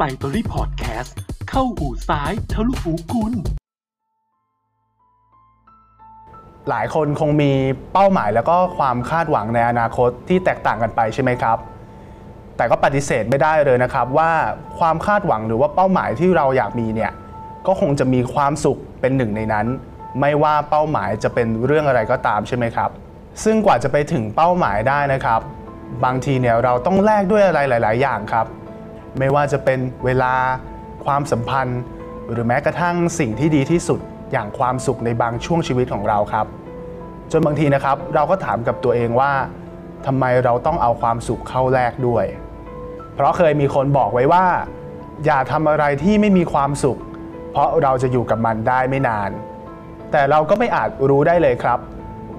ไซตอรี่พอดแคสต์เข้าหูซ้ายทะลุหูคุณ หลายคนคงมีเป้าหมายแล้วก็ความคาดหวังในอนาคตที่แตกต่างกันไปใช่ไหมครับ แต่ก็ปฏิเสธไม่ได้เลยนะครับ ว่าความคาดหวังหรือว่าเป้าหมายที่เราอยากมีเนี่ยก็คงจะมีความสุขเป็นหนึ่งในนั้น ไม่ว่าเป้าหมายจะเป็นเรื่องอะไรก็ตามใช่ไหมครับ ซึ่งกว่าจะไปถึงเป้าหมายได้นะครับ บางทีเนี่ยเราต้องแลกด้วยอะไรหลาย ๆ อย่างครับ ไม่ว่าจะเป็นเวลาความสัมพันธ์ หรือแม้กระทั่งสิ่งที่ดีที่สุดอย่างความสุขในบางช่วงชีวิตของเราครับ จนบางทีนะครับ เราก็ถามกับตัวเองว่าทำไมเราต้องเอาความสุขเข้าแลกด้วย เพราะเคยมีคนบอกไว้ว่า อย่าทำอะไรที่ไม่มีความสุข เพราะเราจะอยู่กับมันได้ไม่นาน แต่เราก็ไม่อาจรู้ได้เลยครับ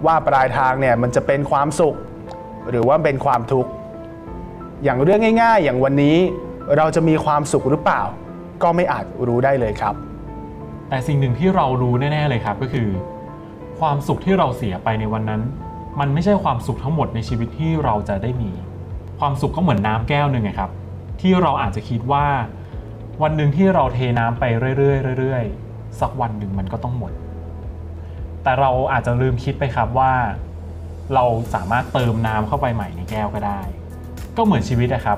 ว่าปลายทางเนี่ยมันจะเป็นความสุข หรือว่าเป็นความทุกข์ อย่างเรื่องง่าย ๆ อย่างวันนี้ เราจะมีความสุขหรือเปล่า ก็ไม่อาจรู้ได้เลยครับ แต่สิ่งหนึ่งที่เรารู้แน่ๆเลยครับก็คือ ความสุขที่เราเสียไปในวันนั้น มันไม่ใช่ความสุขทั้งหมดในชีวิตที่เราจะได้มี ความสุขก็เหมือนน้ำแก้วหนึ่งไงครับ ที่เราอาจจะคิดว่า วันหนึ่งที่เราเทน้ำไปเรื่อยๆเรื่อยๆสักวันหนึ่งมันก็ต้องหมด แต่เราอาจจะลืมคิดไปครับว่า เราสามารถเติมน้ำเข้าไปใหม่ในแก้วก็ได้ ก็เหมือนชีวิตนะครับ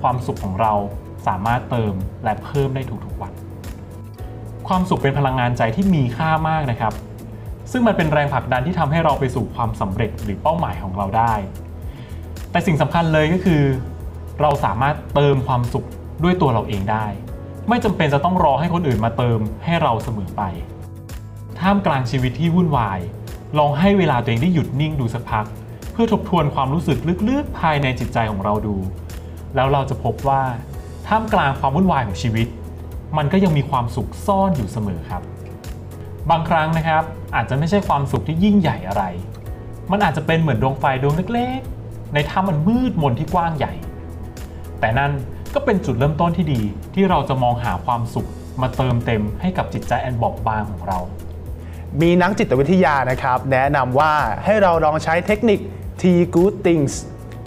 ความสุขของเราสามารถเติมและเพิ่มได้ทุกๆวัน ความสุขเป็นพลังงานใจที่มีค่ามากนะครับ ซึ่งมันเป็นแรงผลักดันที่ทำให้เราไปสู่ความสำเร็จหรือเป้าหมายของเราได้ แต่สิ่งสำคัญเลยก็คือ เราสามารถเติมความสุขด้วยตัวเราเองได้ ไม่จำเป็นจะต้องรอให้คนอื่นมาเติมให้เราเสมอไป ท่ามกลางชีวิตที่วุ่นวาย ลองให้เวลาตัวเองได้หยุดนิ่งดูสักพัก เพื่อทบทวนความรู้สึกลึกๆ ภายในจิตใจของเราดู แล้วเราจะพบว่าท่ามกลางความวุ่นวายของชีวิต มันก็ยังมีความสุขซ่อนอยู่เสมอครับ บางครั้งนะครับอาจจะไม่ใช่ความสุขที่ยิ่งใหญ่อะไร มันอาจจะเป็นเหมือนดวงไฟดวงเล็กๆ ในถ้ำมันมืดมนที่กว้างใหญ่ แต่นั่นก็เป็นจุดเริ่มต้นที่ดีที่เราจะมองหาความสุขมาเติมเต็มให้กับจิตใจแอนบอบบางของเรา มีนักจิตวิทยานะครับ แนะนำว่าให้เราลองใช้เทคนิค T Good Things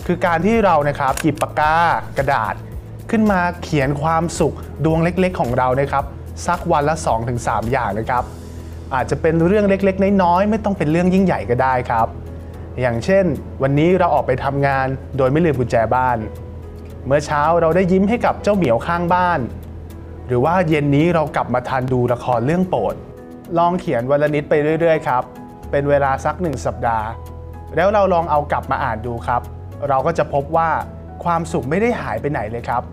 คือการที่เรานะครับหยิบปากกากระดาษ ขึ้นมาเขียนความสุขดวงเล็กๆ ของเรานะครับสักวันละ 2-3 อย่างนะครับ อาจจะเป็นเรื่องเล็กๆ น้อยๆ ไม่ต้องเป็นเรื่องยิ่งใหญ่ก็ได้ครับ อย่างเช่น วันนี้เราออกไปทำงานโดยไม่ลืมกุญแจบ้าน เมื่อเช้าเราได้ยิ้มให้กับเจ้าเหมียวข้างบ้าน หรือว่าเย็นนี้เรากลับมาทันดูละครเรื่องโปรด ลองเขียนวันละนิดไปเรื่อยๆ ครับ เป็นเวลาสักหนึ่งสัปดาห์ แล้วเราลองเอากลับมาอ่านดูครับ เราก็จะพบว่าความสุขไม่ได้หายไปไหนเลยครับ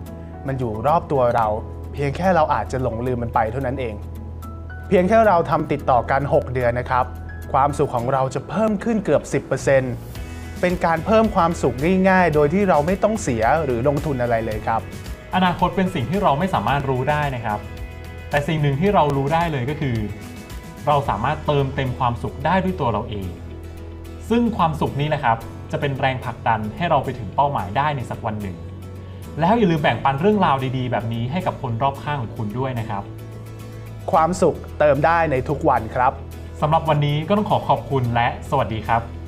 มันอยู่รอบตัวเรา เพียงแค่เราอาจจะหลงลืมมันไปเท่านั้นเอง เพียงแค่เราทำติดต่อกัน 6 เดือนนะครับ ความสุขของเราจะเพิ่มขึ้นเกือบ 10%เป็นการเพิ่มความสุขง่ายๆ โดยที่เราไม่ต้องเสียหรือลงทุนอะไรเลยครับ อนาคตเป็นสิ่งที่เราไม่สามารถรู้ได้นะครับ แต่สิ่งหนึ่งที่เรารู้ได้เลยก็คือ เราสามารถเติมเต็มความสุขได้ด้วยตัวเราเอง ซึ่งความสุขนี้แหละครับ จะเป็นแรงผลักดันให้เราไปถึงเป้าหมายได้ในสักวันหนึ่ง แล้วอย่าลืมแบ่งปันเรื่องราวดีๆ แบบนี้ให้กับคนรอบข้างของคุณด้วยนะครับ ความสุขเติมได้ในทุกวันครับสำหรับวันนี้ก็ต้องขอขอบคุณและสวัสดีครับ